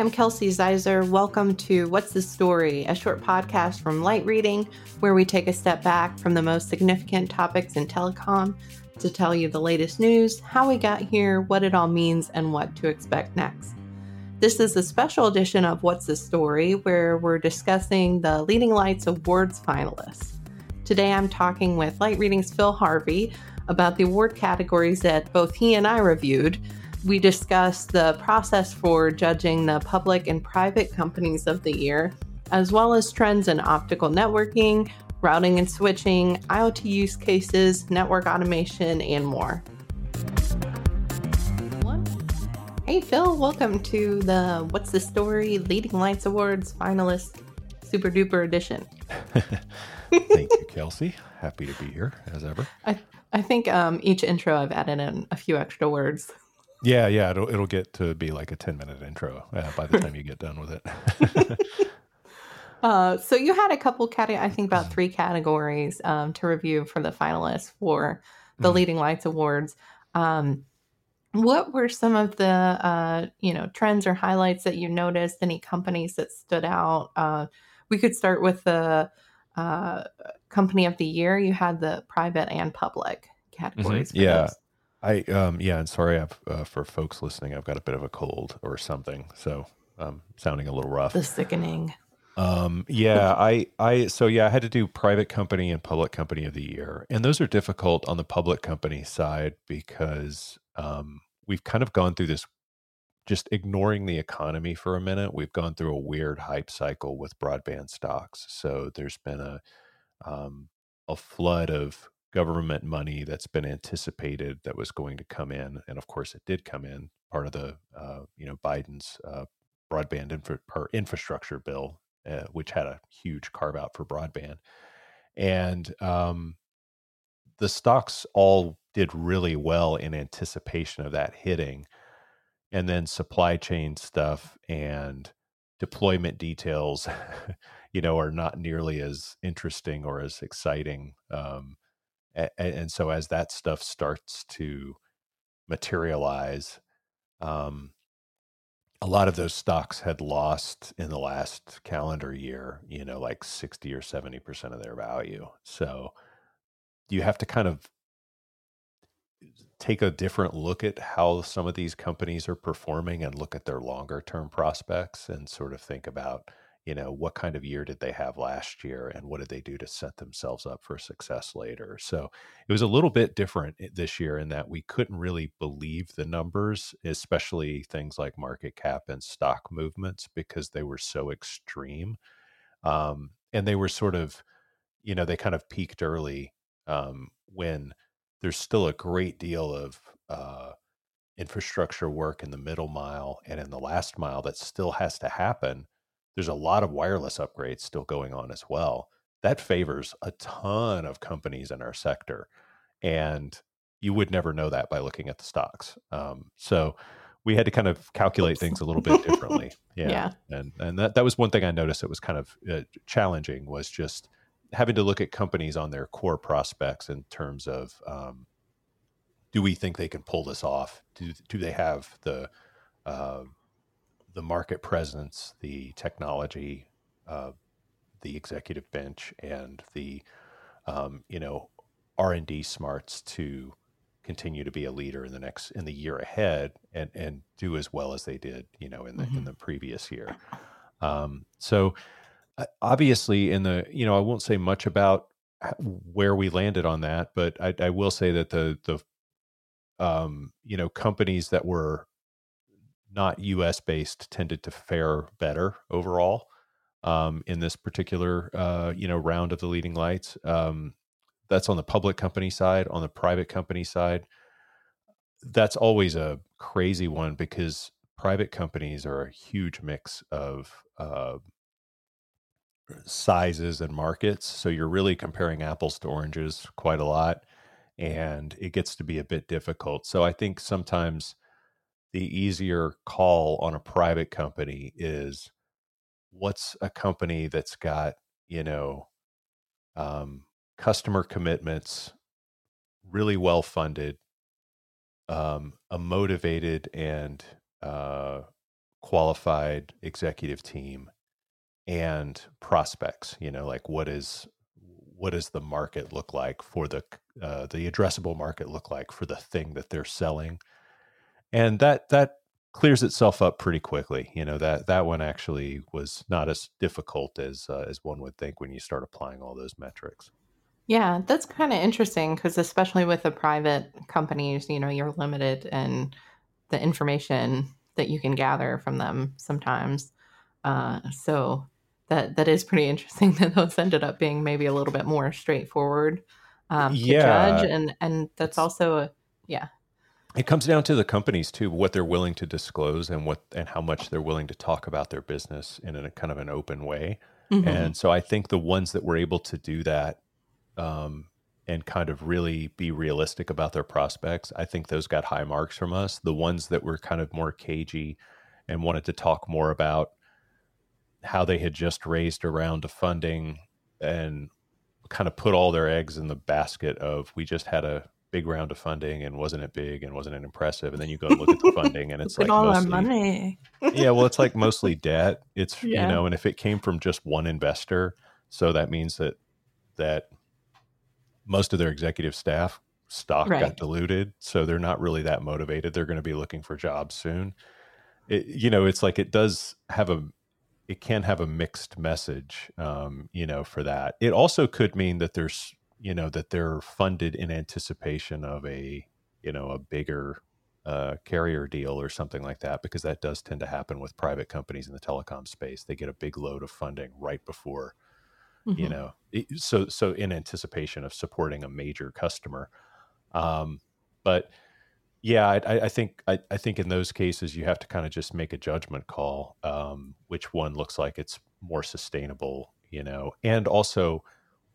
I'm Kelsey Ziser. Welcome to What's the Story, a short podcast from Light Reading, where we take a step back from the most significant topics in telecom to tell you the latest news, how we got here, what it all means, and what to expect next. This is a special edition of What's the Story, where we're discussing the Leading Lights Awards finalists. Today I'm talking with Light Reading's Phil Harvey about the award categories that both he and I reviewed we discussed the process for judging the public and private companies of the year, as well as trends in optical networking, routing and switching, IoT use cases, network automation, and more. Hey, Phil, welcome to the What's the Story Leading Lights Awards finalist super duper edition. Thank you, Kelsey. Happy to be here as ever. I, I think um, each intro I've added in a few extra words. Yeah, yeah, it'll it'll get to be like a ten minute intro uh, by the time you get done with it. uh, so you had a couple categories, I think about three categories um, to review for the finalists for the mm-hmm. Leading Lights Awards. Um, what were some of the uh, you know trends or highlights that you noticed? Any companies that stood out? Uh, we could start with the uh, company of the year. You had the private and public categories. Mm-hmm. Yeah. Those. I um yeah, and sorry I've, uh, for folks listening, I've got a bit of a cold or something, so um sounding a little rough. The sickening. Um yeah, I I so yeah, I had to do private company and public company of the year. And those are difficult on the public company side because um we've kind of gone through this just ignoring the economy for a minute. We've gone through a weird hype cycle with broadband stocks. So there's been a um a flood of government money that's been anticipated that was going to come in, and of course it did come in. Part of the uh, you know Biden's uh, broadband infra- or infrastructure bill, uh, which had a huge carve out for broadband, and um, the stocks all did really well in anticipation of that hitting, and then supply chain stuff and deployment details you know are not nearly as interesting or as exciting um, and, and so as that stuff starts to materialize um, a lot of those stocks had lost in the last calendar year you know like 60 or 70% of their value. So you have to kind of take a different look at how some of these companies are performing and look at their longer term prospects and sort of think about you know what kind of year did they have last year and what did they do to set themselves up for success later? So it was a little bit different this year in that we couldn't really believe the numbers especially things like market cap and stock movements because they were so extreme um, and they were sort of you know they kind of peaked early um, when there's still a great deal of uh, infrastructure work in the middle mile and in the last mile that still has to happen there's a lot of wireless upgrades still going on as well. That favors a ton of companies in our sector. And you would never know that by looking at the stocks. Um, so we had to kind of calculate Oops. things a little bit differently. Yeah. yeah. And, and that, that was one thing I noticed that was kind of uh, challenging was just having to look at companies on their core prospects in terms of um, do we think they can pull this off? Do, do they have the uh, the market presence, the technology, uh, the executive bench, and the um, you know R and D smarts to continue to be a leader in the next in the year ahead and and do as well as they did you know in the mm-hmm. in the previous year. Um, so uh, obviously in the you know I won't say much about where we landed on that, but I, I will say that the the um, you know companies that were not US based tended to fare better overall um, in this particular uh, you know round of the leading lights. Um, that's on the public company side. On the private company side, that's always a crazy one because private companies are a huge mix of uh, sizes and markets. So you're really comparing apples to oranges quite a lot, and it gets to be a bit difficult. So I think sometimes the easier call on a private company is what's a company that's got you know um, customer commitments really well funded um, a motivated and uh, qualified executive team and prospects? You know like what is what does the market look like for the uh, the addressable market look like for the thing that they're selling and that that clears itself up pretty quickly you know that that one actually was not as difficult as uh, as one would think when you start applying all those metrics. Yeah that's kind of interesting because especially with the private companies you know you're limited in the information that you can gather from them sometimes. Uh, so that that is pretty interesting that those ended up being maybe a little bit more straightforward um, to yeah. judge, and and that's also a yeah. It comes down to the companies too what they're willing to disclose and what and how much they're willing to talk about their business in a kind of an open way. Hmm and so i think the ones that were able to do that um, and kind of really be realistic about their prospects i think those got high marks from us. The ones that were kind of more cagey and wanted to talk more about how they had just raised a round of funding and kind of put all their eggs in the basket of we just had a big round of funding and wasn't it big and wasn't it impressive? And then you go look at the funding and it's like all our mostly money. yeah well it's like mostly debt. It's you know and if it came from just one investor so that means that that most of their executive staff stock got diluted so they're not really that motivated. They're going to be looking for jobs soon. It, you know it's like it does have a it can have a mixed message um, you know for that. It also could mean that there's you know that they're funded in anticipation of a you know a bigger uh, carrier deal or something like that because that does tend to happen with private companies in the telecom space. They get a big load of funding right before you hmm know so so in anticipation of supporting a major customer. Um, but yeah, I, I I think I, I think in those cases you have to kind of just make a judgment call, um, which one looks like it's more sustainable, you know, and also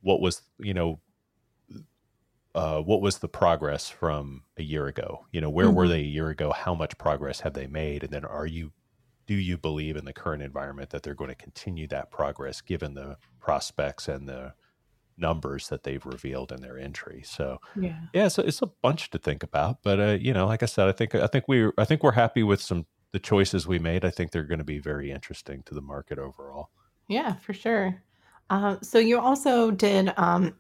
what was you know uh, what was the progress from a year ago? You know, where were hmm they a year ago? How much progress have they made? And then are you do you believe in the current environment that they're going to continue that progress given the prospects and the numbers that they've revealed in their entry? So Yeah. yeah, so it's a bunch to think about, but uh, you know, like I said, I think I think we I think we're happy with some the choices we made. I think they're going to be very interesting to the market overall. Yeah, for sure. Uh, so you also did, um,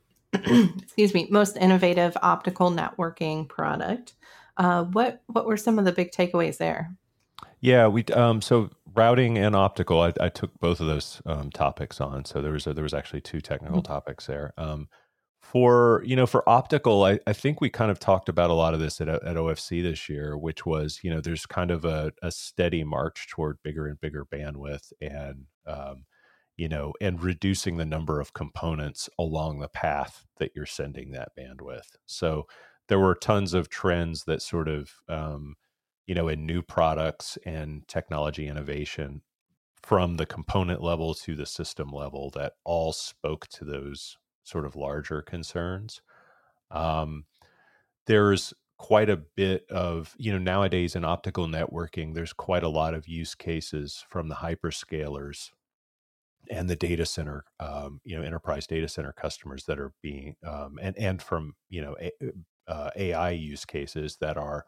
excuse me, most innovative optical networking product. Uh, what what were some of the big takeaways there? Yeah, we um so routing and optical. I, I took both of those um, topics on. So there was a, there was actually two technical Mhm. topics there. Um, for you know for optical, I, I think we kind of talked about a lot of this at at OFC this year, which was you know there's kind of a, a steady march toward bigger and bigger bandwidth and um, you know and reducing the number of components along the path that you're sending that bandwidth. So there were tons of trends that sort of um, you know, in new products and technology innovation from the component level to the system level that all spoke to those sort of larger concerns. Um, there's quite a bit of, you know, nowadays in optical networking, there's quite a lot of use cases from the hyperscalers and the data center, um, you know, enterprise data center customers that are being, um, and and from you know a, uh, AI use cases that are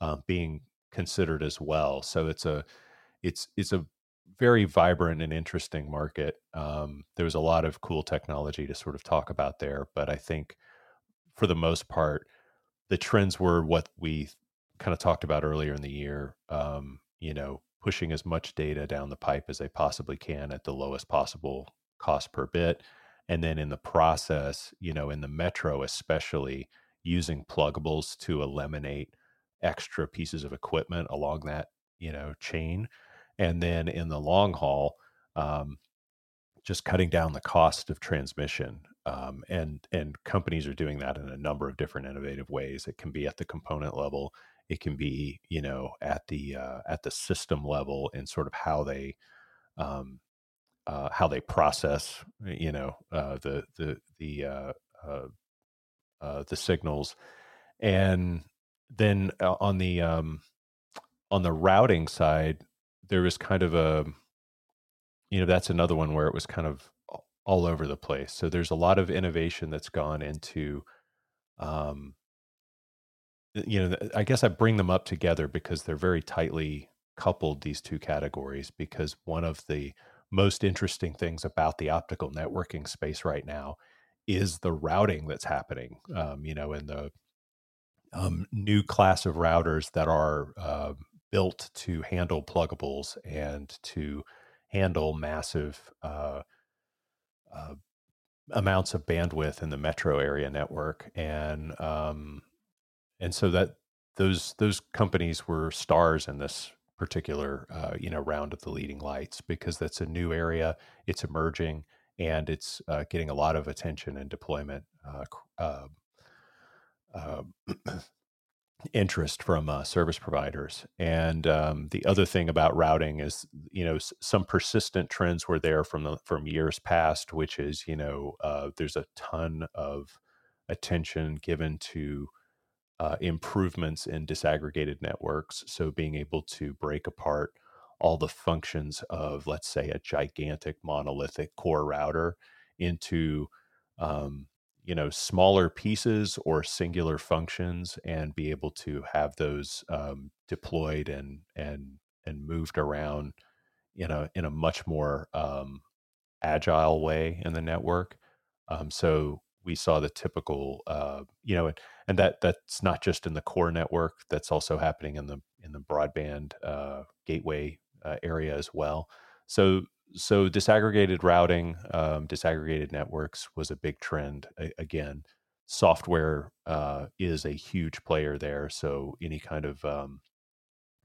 um, being considered as well. So it's a it's it's a very vibrant and interesting market. Um, there was a lot of cool technology to sort of talk about there, but I think for the most part, the trends were what we kind of talked about earlier in the year. Um, you know, pushing as much data down the pipe as they possibly can at the lowest possible cost per bit, and then in the process, you know, in the metro especially, using pluggables to eliminate extra pieces of equipment along that you know chain, and then in the long haul. Um, just cutting down the cost of transmission. Um, and and companies are doing that in a number of different innovative ways. It can be at the component level. It can be you know at the uh, at the system level and sort of how they um, uh, how they process you know uh, the the the uh, uh, uh, the signals. And then uh, on the um, on the routing side, there was kind of a you know that's another one where it was kind of all over the place so there's a lot of innovation that's gone into um you know i guess i bring them up together because they're very tightly coupled these two categories because one of the most interesting things about the optical networking space right now is the routing that's happening. Um, you know, in the um, new class of routers that are uh, built to handle pluggables and to handle massive uh, uh, amounts of bandwidth in the metro area network, and um, and so that those those companies were stars in this particular uh, you know round of the leading lights because that's a new area, it's emerging, and it's uh, getting a lot of attention and deployment. Uh, uh, interest from uh, service providers. And um, the other thing about routing is, you know, s- some persistent trends were there from the from years past, which is, you know, uh, there's a ton of attention given to uh, improvements in disaggregated networks. So being able to break apart all the functions of, let's say, a gigantic monolithic core router into um, you know smaller pieces or singular functions and be able to have those um, deployed and and and moved around in a in a much more um, agile way in the network. Um, so we saw the typical, uh, you know, and, and, that that's not just in the core network. That's also happening in the in the broadband uh, gateway uh, area as well. So so disaggregated routing, um, disaggregated networks was a big trend. A- again, software uh, is a huge player there. So any kind of um,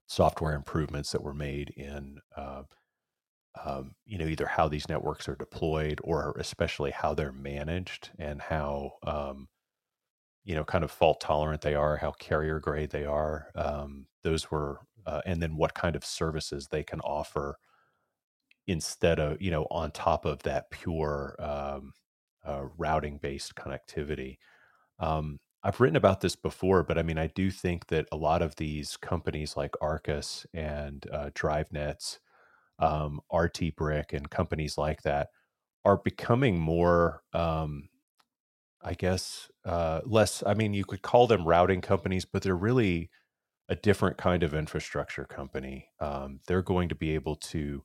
software improvements that were made in, uh, um, you know, either how these networks are deployed or especially how they're managed and how, um, you know, kind of fault tolerant they are, how carrier grade they are. Um, those were, uh, and then what kind of services they can offer instead of you know on top of that pure um, uh, routing based connectivity um, i've written about this before but i mean i do think that a lot of these companies like Arrcus and uh, DriveNets um, RtBrick and companies like that are becoming more um, i guess uh, less i mean you could call them routing companies but they're really a different kind of infrastructure company. Um, they're going to be able to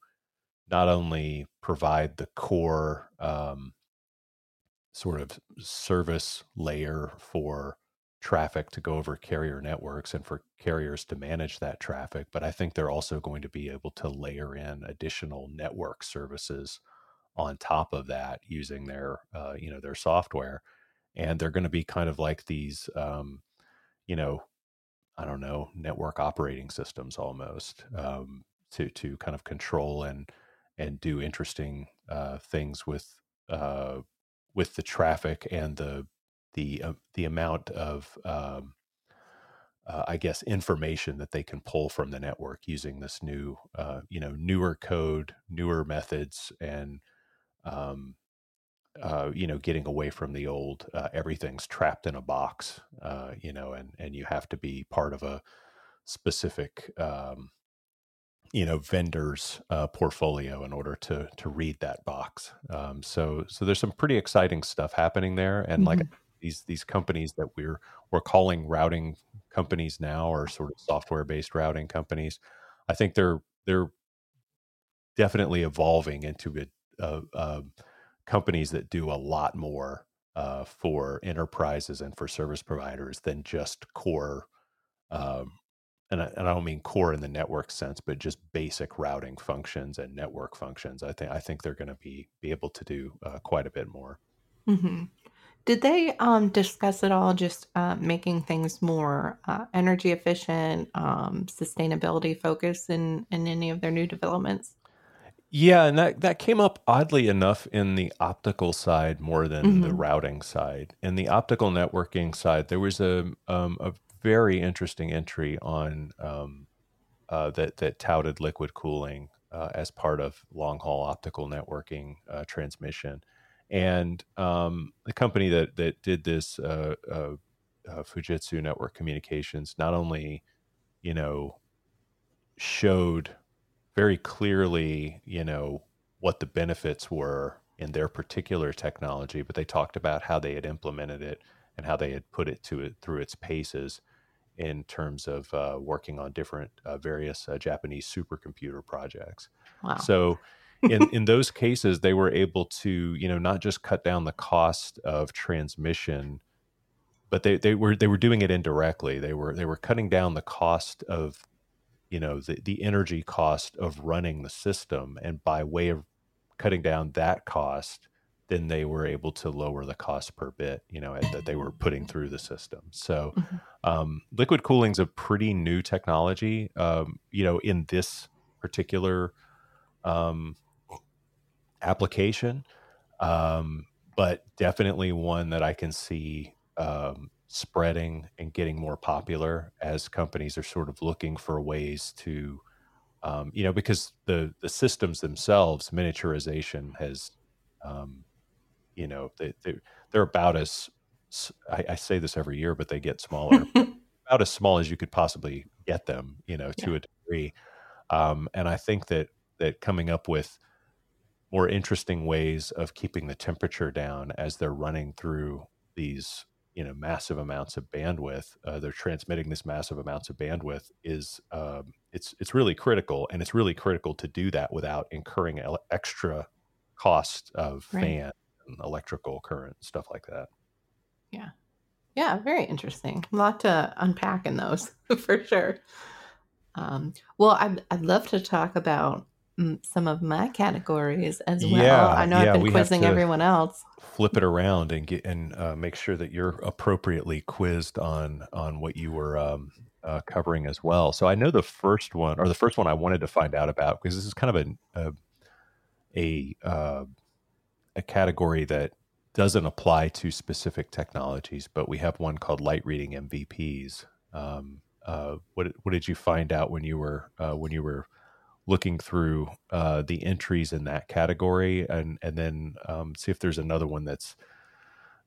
not only provide the core um, sort of service layer for traffic to go over carrier networks and for carriers to manage that traffic, but I think they're also going to be able to layer in additional network services on top of that using their uh, you know their software, and they're going to be kind of like these um, you know I don't know network operating systems almost um, to to kind of control and and do interesting uh, things with uh, with the traffic and the the uh, the amount of um, uh, I guess information that they can pull from the network using this new uh, you know newer code, newer methods, and um, uh, you know getting away from the old everything's trapped in a box, you know, and and you have to be part of a specific um, you know vendors uh, portfolio in order to to read that box um, so so there's some pretty exciting stuff happening there and mm-hmm. like these these companies that we're we're calling routing companies now or sort of software based routing companies i think they're they're definitely evolving into a, a, a companies that do a lot more uh, for enterprises and for service providers than just core um, and I, and I don't mean core in the network sense, but just basic routing functions and network functions. I think I think they're going to be be able to do uh, quite a bit more. Mm-hmm. Did they um, discuss at all just uh, making things more uh, energy efficient, um, sustainability focused in in any of their new developments? Yeah, and that that came up oddly enough in the optical side more than mm-hmm. the routing side. In the optical networking side, there was a um, a very interesting entry on um, uh, that that touted liquid cooling uh, as part of long haul optical networking uh, transmission, and um, the company that that did this, uh, uh, uh, Fujitsu Network Communications, not only you know showed very clearly you know what the benefits were in their particular technology, but they talked about how they had implemented it and how they had put it to it through its paces in terms of uh, working on different uh, various uh, Japanese supercomputer projects. Wow. So in in those cases, they were able to you know not just cut down the cost of transmission, but they, they were they were doing it indirectly. They were they were cutting down the cost of you know the the energy cost of running the system, and by way of cutting down that cost then they were able to lower the cost per bit, you know, that they were putting through the system. So, mm-hmm. um, liquid cooling is a pretty new technology, um, you know, in this particular um, application, um, but definitely one that I can see um, spreading and getting more popular as companies are sort of looking for ways to. Um, you know, because the the systems themselves, miniaturization has um, you know they, they they're about as I, I, say this every year, but they get smaller, about as small as you could possibly get them, you know, to yeah. a degree. Um, and I think that that coming up with more interesting ways of keeping the temperature down as they're running through these, you know, massive amounts of bandwidth, uh, they're transmitting this massive amounts of bandwidth is um, it's it's really critical, and it's really critical to do that without incurring extra cost of right. fan electrical current, stuff like that. Yeah. Yeah, very interesting. A lot to unpack in those for sure. Um, well, I'd, I'd love to talk about some of my categories as well. Yeah, I know yeah, I've been quizzing everyone else. Flip it around and get and uh, make sure that you're appropriately quizzed on on what you were um, uh, covering as well. So I know the first one, or the first one I wanted to find out about, because this is kind of a a, a uh, a category that doesn't apply to specific technologies, but we have one called light reading MVPs. Um, uh, what what did you find out when you were uh, when you were looking through uh, the entries in that category, and and then um, see if there's another one that's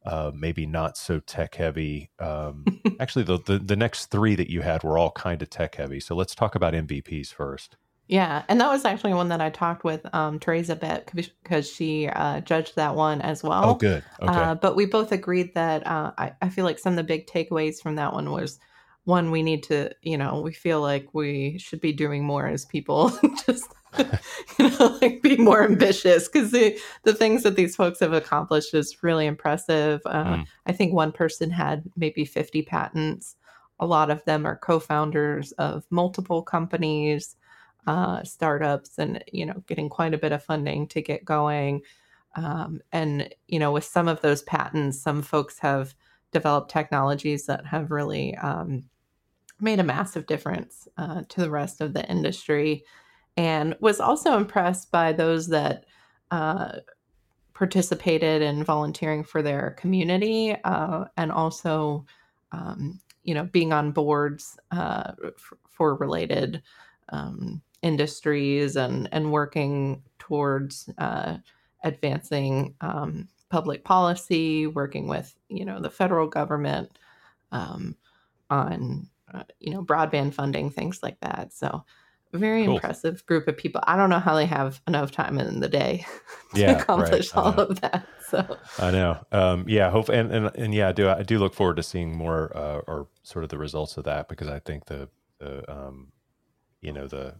uh, maybe not so tech heavy. Um, actually, the, the the next three that you had were all kind of tech heavy. So let's talk about MVPs first. Yeah, and that was actually one that I talked with um, Tereza Beck because she uh, judged that one as well. Oh, good. Okay. Uh, but we both agreed that uh, I, I feel like some of the big takeaways from that one was one we need to, you know, we feel like we should be doing more as people, just you know, like be more ambitious because the the things that these folks have accomplished is really impressive. Uh, mm. I think one person had maybe fifty patents. A lot of them are co-founders of multiple companies uh, startups and you know getting quite a bit of funding to get going um, and you know with some of those patents some folks have developed technologies that have really um, made a massive difference uh, to the rest of the industry and was also impressed by those that uh, participated in volunteering for their community uh, and also um, you know being on boards uh, f- for related um, industries and and working towards uh, advancing um, public policy, working with you know the federal government um, on uh, you know broadband funding, things like that. So very cool. impressive group of people. I don't know how they have enough time in the day to yeah, accomplish right. all of that. So I know. Um, yeah, hope and, and and yeah, I do I do look forward to seeing more uh, or sort of the results of that because I think the the um, you know the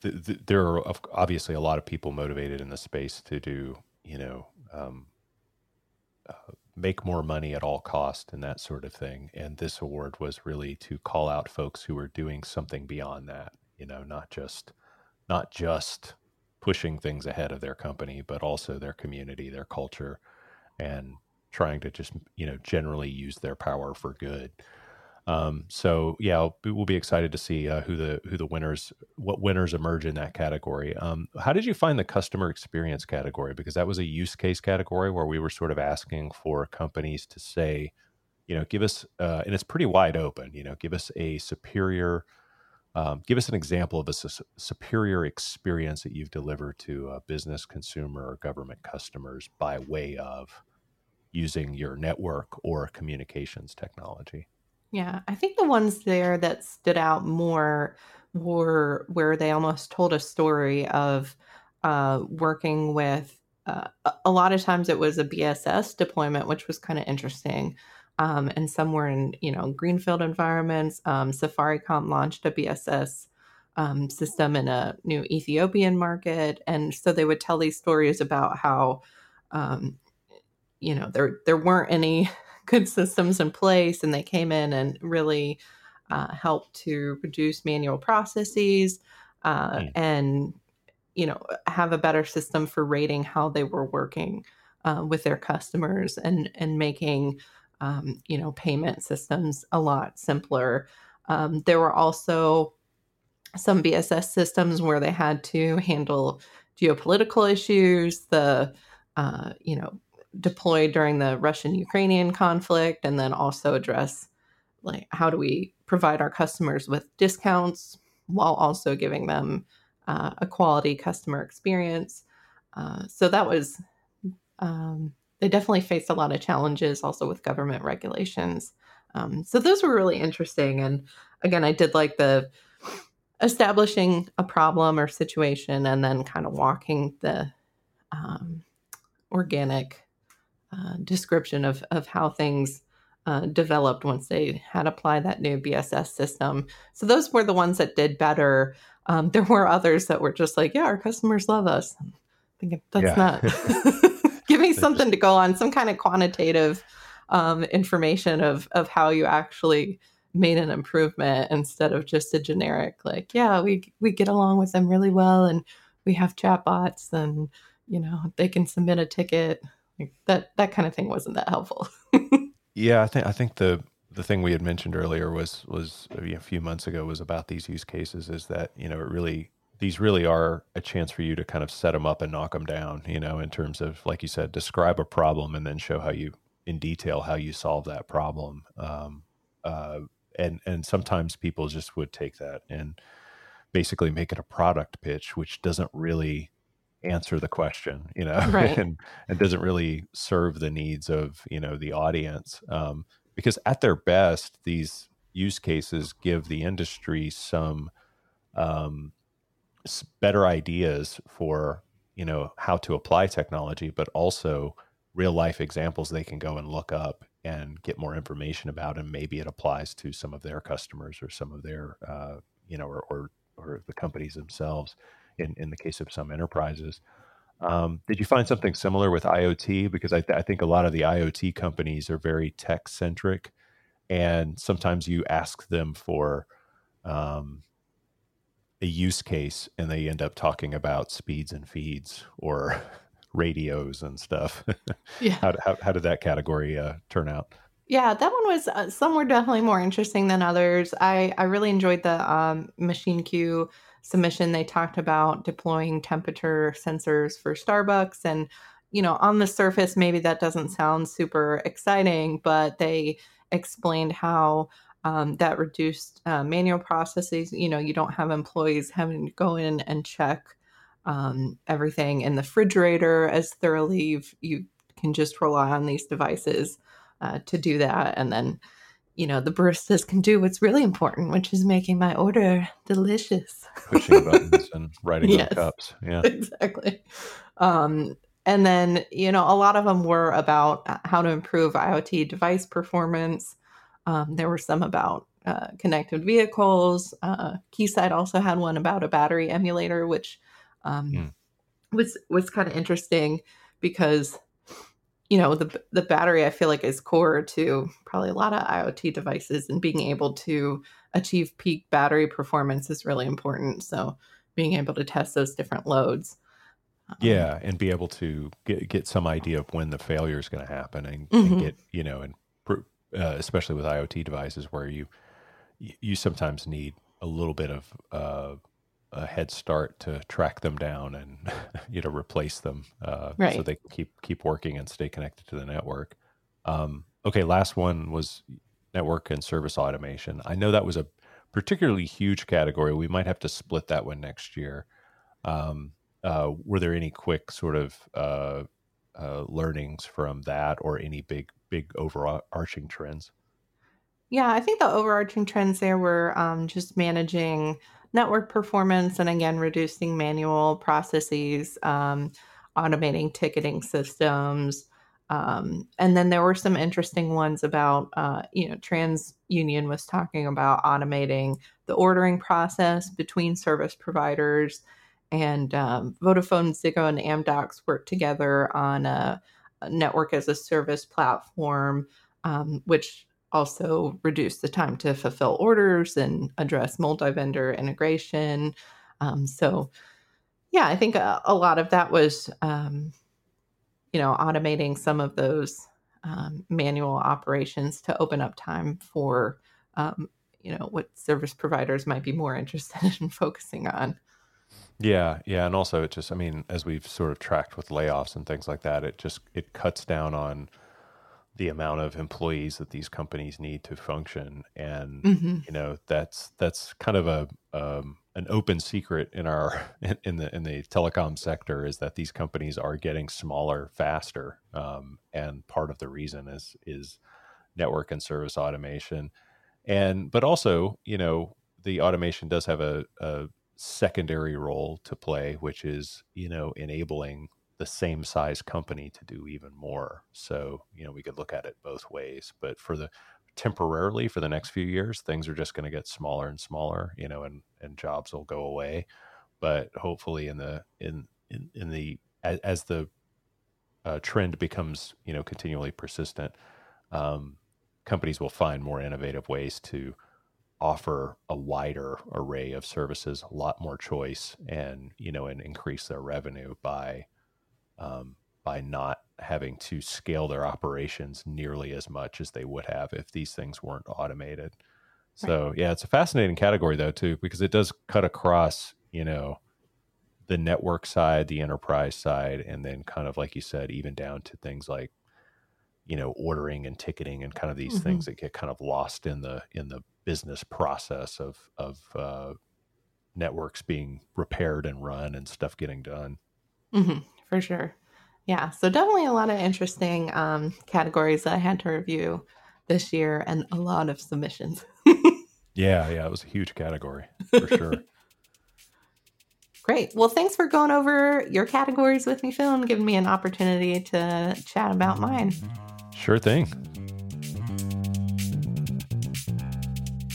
the, the, there are obviously a lot of people motivated in the space to do, you know, um, uh, make more money at all cost and that sort of thing. And this award was really to call out folks who are doing something beyond that. You know, not just not just pushing things ahead of their company, but also their community, their culture, and trying to just you know generally use their power for good. Um, so yeah, we'll be excited to see uh, who the who the winners, what winners emerge in that category. Um, how did you find the customer experience category? Because that was a use case category where we were sort of asking for companies to say, you know, give us, uh, and it's pretty wide open. You know, give us a superior, um, give us an example of a su- superior experience that you've delivered to a business, consumer, or government customers by way of using your network or communications technology. Yeah, I think the ones there that stood out more were where they almost told a story of uh, working with. Uh, a lot of times it was a BSS deployment, which was kind of interesting. um, and some were in you know greenfield environments. Um, Safaricom launched a BSS um, system in a new Ethiopian market, and so they would tell these stories about how um, you know there there weren't any good systems in place, and they came in and really uh, helped to reduce manual processes uh, mm. and you know have a better system for rating how they were working uh, with their customers and and making um, you know payment systems a lot simpler. Um, there were also some BSS systems where they had to handle geopolitical issues. The uh, you know deployed during the Russian Ukrainian conflict, and then also address like how do we provide our customers with discounts while also giving them uh, a quality customer experience. Uh, so that was, um, they definitely faced a lot of challenges also with government regulations. Um, so those were really interesting. And again, I did like the establishing a problem or situation and then kind of walking the um, organic uh, description of, of how things uh, developed once they had applied that new BSS system. So those were the ones that did better. Um, there were others that were just like, yeah, our customers love us. I'm thinking that's yeah. not. Give me something to go on, some kind of quantitative um, information of of how you actually made an improvement instead of just a generic like, yeah, we we get along with them really well, and we have chatbots, and you know they can submit a ticket. That that kind of thing wasn't that helpful. Yeah, I think I think the the thing we had mentioned earlier was was a few months ago was about these use cases is that you know it really these really are a chance for you to kind of set them up and knock them down you know in terms of like you said describe a problem and then show how you in detail how you solve that problem um, uh, and and sometimes people just would take that and basically make it a product pitch which doesn't really answer the question, you know, right. and it doesn't really serve the needs of you know the audience. Um, because at their best, these use cases give the industry some um, better ideas for you know how to apply technology, but also real life examples they can go and look up and get more information about, and maybe it applies to some of their customers or some of their uh, you know or, or or the companies themselves in, in the case of some enterprises. Um, did you find something similar with IoT? Because I, th- I think a lot of the IoT companies are very tech centric, and sometimes you ask them for um, a use case, and they end up talking about speeds and feeds or radios and stuff. Yeah. how, how, how, did that category uh, turn out? Yeah, that one was. Uh, some were definitely more interesting than others. I I really enjoyed the um, MachineQ submission, they talked about deploying temperature sensors for Starbucks. And, you know, on the surface, maybe that doesn't sound super exciting, but they explained how um, that reduced uh, manual processes. You know, you don't have employees having to go in and check um, everything in the refrigerator as thoroughly. You can just rely on these devices uh, to do that. And then, you know, the baristas can do what's really important, which is making my order delicious. Pushing buttons and writing yes, on cups. Yeah. Exactly. Um, and then, you know, a lot of them were about how to improve IoT device performance. Um, there were some about uh, connected vehicles. Uh, Keysight also had one about a battery emulator, which um, mm. was was kind of interesting because you know the the battery i feel like is core to probably a lot of iot devices and being able to achieve peak battery performance is really important so being able to test those different loads um, yeah and be able to get, get some idea of when the failure is going to happen and, mm-hmm. and, get you know and uh, especially with iot devices where you you sometimes need a little bit of uh, a head start to track them down and you know replace them uh, right. so they can keep keep working and stay connected to the network. Um, okay, last one was network and service automation. I know that was a particularly huge category. We might have to split that one next year. Um, uh, were there any quick sort of uh, uh, learnings from that, or any big big overarching trends? Yeah, I think the overarching trends there were um, just managing network performance and again reducing manual processes um, automating ticketing systems Um, and then there were some interesting ones about, uh, you know, TransUnion was talking about automating the ordering process between service providers, and um, Vodafone, Ziggo, and Amdocs worked together on a, a network as a service platform, um, which also reduce the time to fulfill orders and address multi-vendor integration. Um, so, yeah, I think a, a, lot of that was um, you know, automating some of those um, manual operations to open up time for, um, you know, what service providers might be more interested in focusing on. Yeah, yeah, and also it just, I mean, as we've sort of tracked with layoffs and things like that, it just it cuts down on the amount of employees that these companies need to function, and mm-hmm. you know that's that's kind of a um, an open secret in our in, the in the telecom sector is that these companies are getting smaller faster, um, and part of the reason is is network and service automation, and but also you know the automation does have a, a secondary role to play, which is you know enabling the same size company to do even more. So you know we could look at it both ways, but for the temporarily for the next few years things are just going to get smaller and smaller you know and and jobs will go away but hopefully in the in in, in the as, as the uh, trend becomes you know continually persistent um, companies will find more innovative ways to offer a wider array of services a lot more choice and you know and increase their revenue by um, by not having to scale their operations nearly as much as they would have if these things weren't automated. So right. yeah, it's a fascinating category though too because it does cut across, you know, the network side, the enterprise side, and then kind of like you said, even down to things like, you know, ordering and ticketing and kind of these mm-hmm. things that get kind of lost in the in the business process of of uh, networks being repaired and run and stuff getting done. Mm-hmm, for sure. Yeah, so definitely a lot of interesting um, categories that I had to review this year and a lot of submissions. yeah, yeah, it was a huge category for sure. Great. Well, thanks for going over your categories with me, Phil, and giving me an opportunity to chat about mine. Sure thing.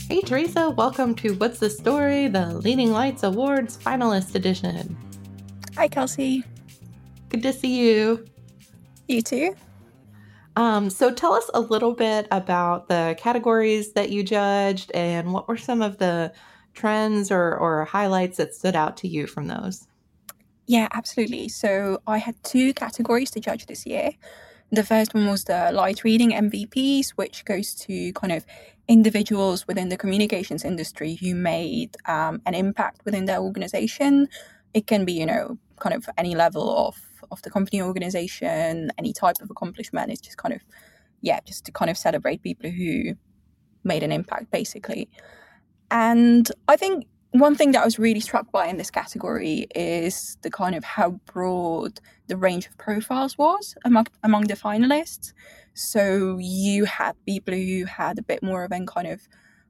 Hey, Tereza, welcome to What's the Story, the Leading Lights Awards finalist edition. Hi, Kelsey. Good to see you. You too. Um, so tell us a little bit about the categories that you judged and what were some of the trends or, or highlights that stood out to you from those? Yeah, absolutely. So I had two categories to judge this year. The first one was the light reading MVPs, which goes to kind of individuals within the communications industry who made um, an impact within their organization. It can be, you know, kind of any level of of the company organization, any type of accomplishment. It's just kind of, yeah, just to kind of celebrate people who made an impact, basically. And I think one thing that I was really struck by in this category is the kind of how broad the range of profiles was among among the finalists. So you had people who had a bit more of a kind of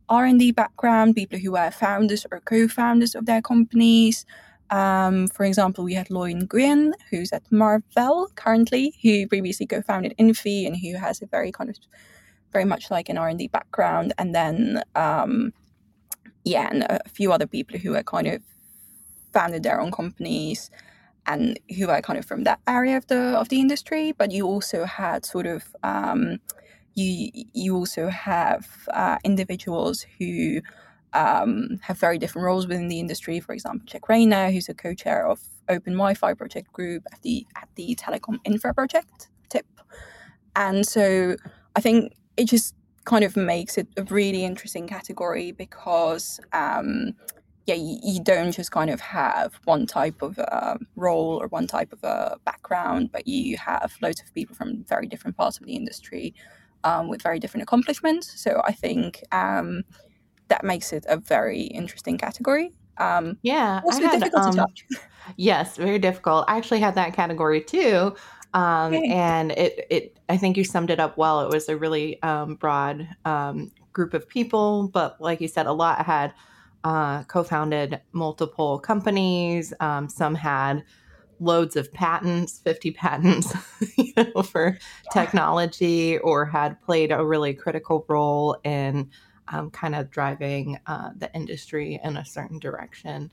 R and D background, people who were founders or co-founders of their companies, um, for example, we had Loi Nguyen, who's at Marvell currently, who previously co-founded Inphi and who has a very kind of very much like an R&D background. And then, um, yeah, and a few other people who are kind of founded their own companies and who are kind of from that area of the of the industry. But you also had sort of um, you you also have uh, individuals who um, have very different roles within the industry. For example, Jack Rayner, who's a co-chair of Open Wi-Fi Project Group at the at the Telecom Infra Project TIP, and so I think it just kind of makes it a really interesting category because um, yeah, you, you, don't just kind of have one type of uh, role or one type of a background, but you have loads of people from very different parts of the industry um, with very different accomplishments. So I think um, that makes it a very interesting category. Um, yeah, also had, difficult um, to touch. Yes, very difficult. I actually had that category too. Um. And it, it, I think you summed it up well. It was a really um, broad um, group of people, but like you said, a lot had uh, co-founded multiple companies. Um, some had loads of patents, 50 patents, you know, for technology, or had played a really critical role in um, kind of driving uh, the industry in a certain direction.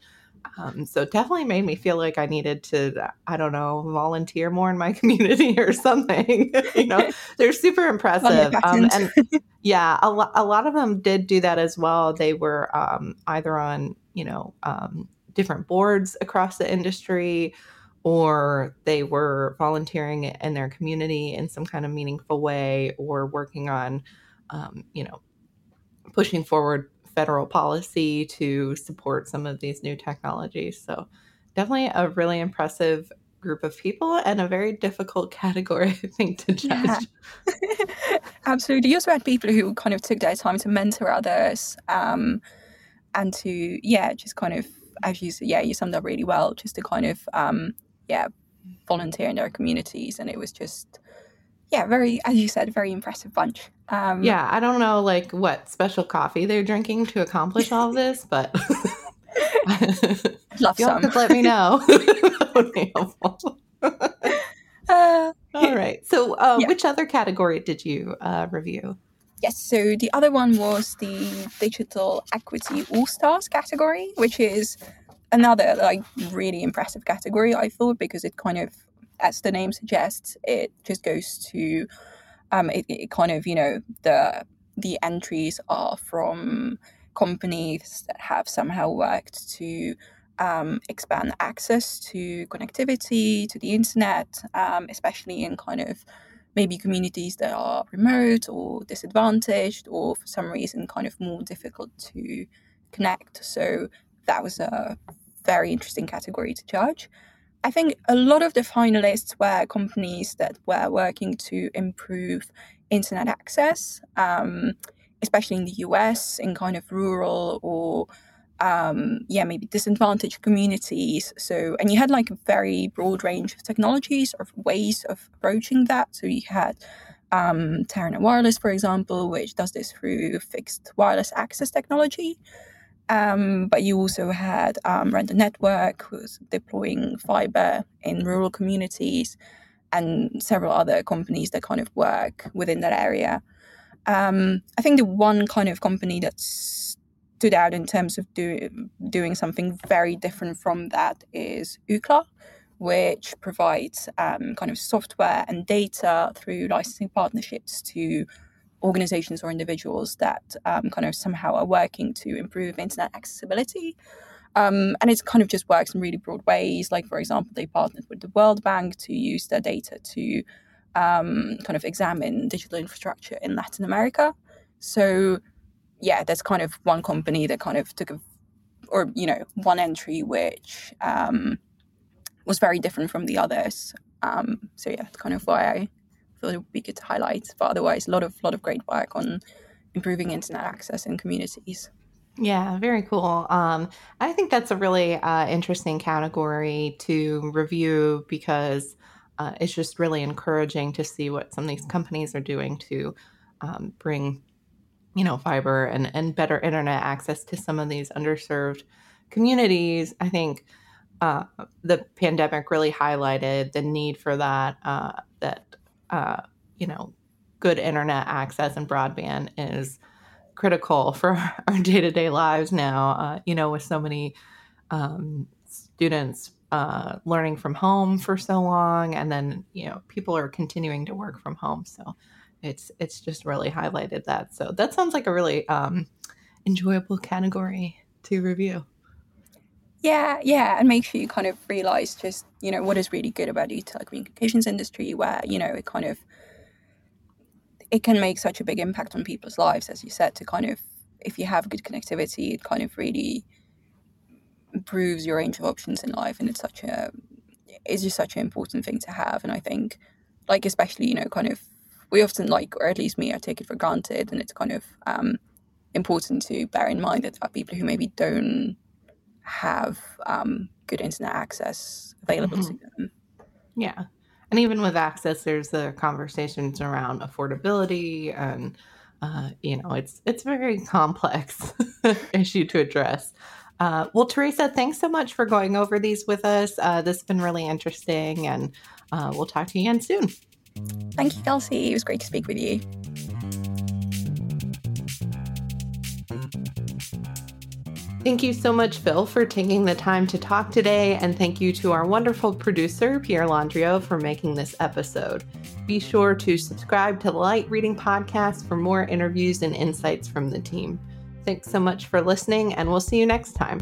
Um, so definitely made me feel like I needed to, I don't know, volunteer more in my community or something. you know, they're super impressive. Um, and yeah, a, lo- a lot of them did do that as well. They were um, either on, you know, um, different boards across the industry or they were volunteering in their community in some kind of meaningful way or working on, um, you know, pushing forward federal policy to support some of these new technologies. So, definitely a really impressive group of people and a very difficult category, I think, to judge. Yeah. Absolutely. You also had people who kind of took their time to mentor others um, and to, yeah, just kind of, as you said, yeah, you summed up really well, just to kind of, um, yeah, volunteer in their communities. And it was just, yeah, very, as you said, very impressive bunch. Um, yeah, I don't know like what special coffee they're drinking to accomplish all this, but love you some. Could let me know. would be helpful. Uh, all right. So, uh, yeah. which other category did you uh, review? Yes. So the other one was the digital equity all stars category, which is another like really impressive category. I thought because it kind of as the name suggests, it just goes to um, it, it kind of you know the the entries are from companies that have somehow worked to um, expand access to connectivity to the internet, um, especially in kind of maybe communities that are remote or disadvantaged or for some reason kind of more difficult to connect. So that was a very interesting category to judge. I think a lot of the finalists were companies that were working to improve internet access, um, especially in the US, in kind of rural or um, yeah, maybe disadvantaged communities. So, and you had like a very broad range of technologies or ways of approaching that. So you had um, Tarana Wireless, for example, which does this through fixed wireless access technology. Um, but you also had um, Render Network, who's deploying fiber in rural communities, and several other companies that kind of work within that area. Um, I think the one kind of company that stood out in terms of do, doing something very different from that is Ookla, which provides um, kind of software and data through licensing partnerships to organizations or individuals that um, kind of somehow are working to improve internet accessibility. Um, and it kind of just works in really broad ways. Like, for example, they partnered with the World Bank to use their data to um, kind of examine digital infrastructure in Latin America. So, yeah, there's kind of one company that kind of took a, or, you know, one entry which um, was very different from the others. Um, so, yeah, that's kind of why I thought it would be good to highlight. But otherwise, a lot of lot of great work on improving internet access in communities. Yeah, very cool. Um, I think that's a really uh, interesting category to review because uh, it's just really encouraging to see what some of these companies are doing to um, bring, you know, fiber and, and better internet access to some of these underserved communities. I think uh, the pandemic really highlighted the need for that. Uh, that uh, you know, good internet access and broadband is critical for our day to day lives now. Uh, you know, with so many um, students uh, learning from home for so long, and then you know people are continuing to work from home, so it's it's just really highlighted that. So that sounds like a really um, enjoyable category to review. Yeah, yeah, and make sure you kind of realize just you know what is really good about the telecommunications industry, where you know it kind of it can make such a big impact on people's lives, as you said. To kind of if you have good connectivity, it kind of really improves your range of options in life, and it's such a it's just such an important thing to have. And I think, like especially you know, kind of we often like, or at least me, I take it for granted, and it's kind of um, important to bear in mind that there are people who maybe don't have um, good internet access available mm-hmm. to them. Yeah. And even with access, there's the conversations around affordability and uh, you know, it's it's a very complex issue to address. Uh, well, Tereza, thanks so much for going over these with us. Uh, this has been really interesting, and uh, we'll talk to you again soon. Thank you, Kelsey. It was great to speak with you. Thank you so much, Phil, for taking the time to talk today. And thank you to our wonderful producer, Pierre Landrio, for making this episode. Be sure to subscribe to the Light Reading Podcast for more interviews and insights from the team. Thanks so much for listening, and we'll see you next time.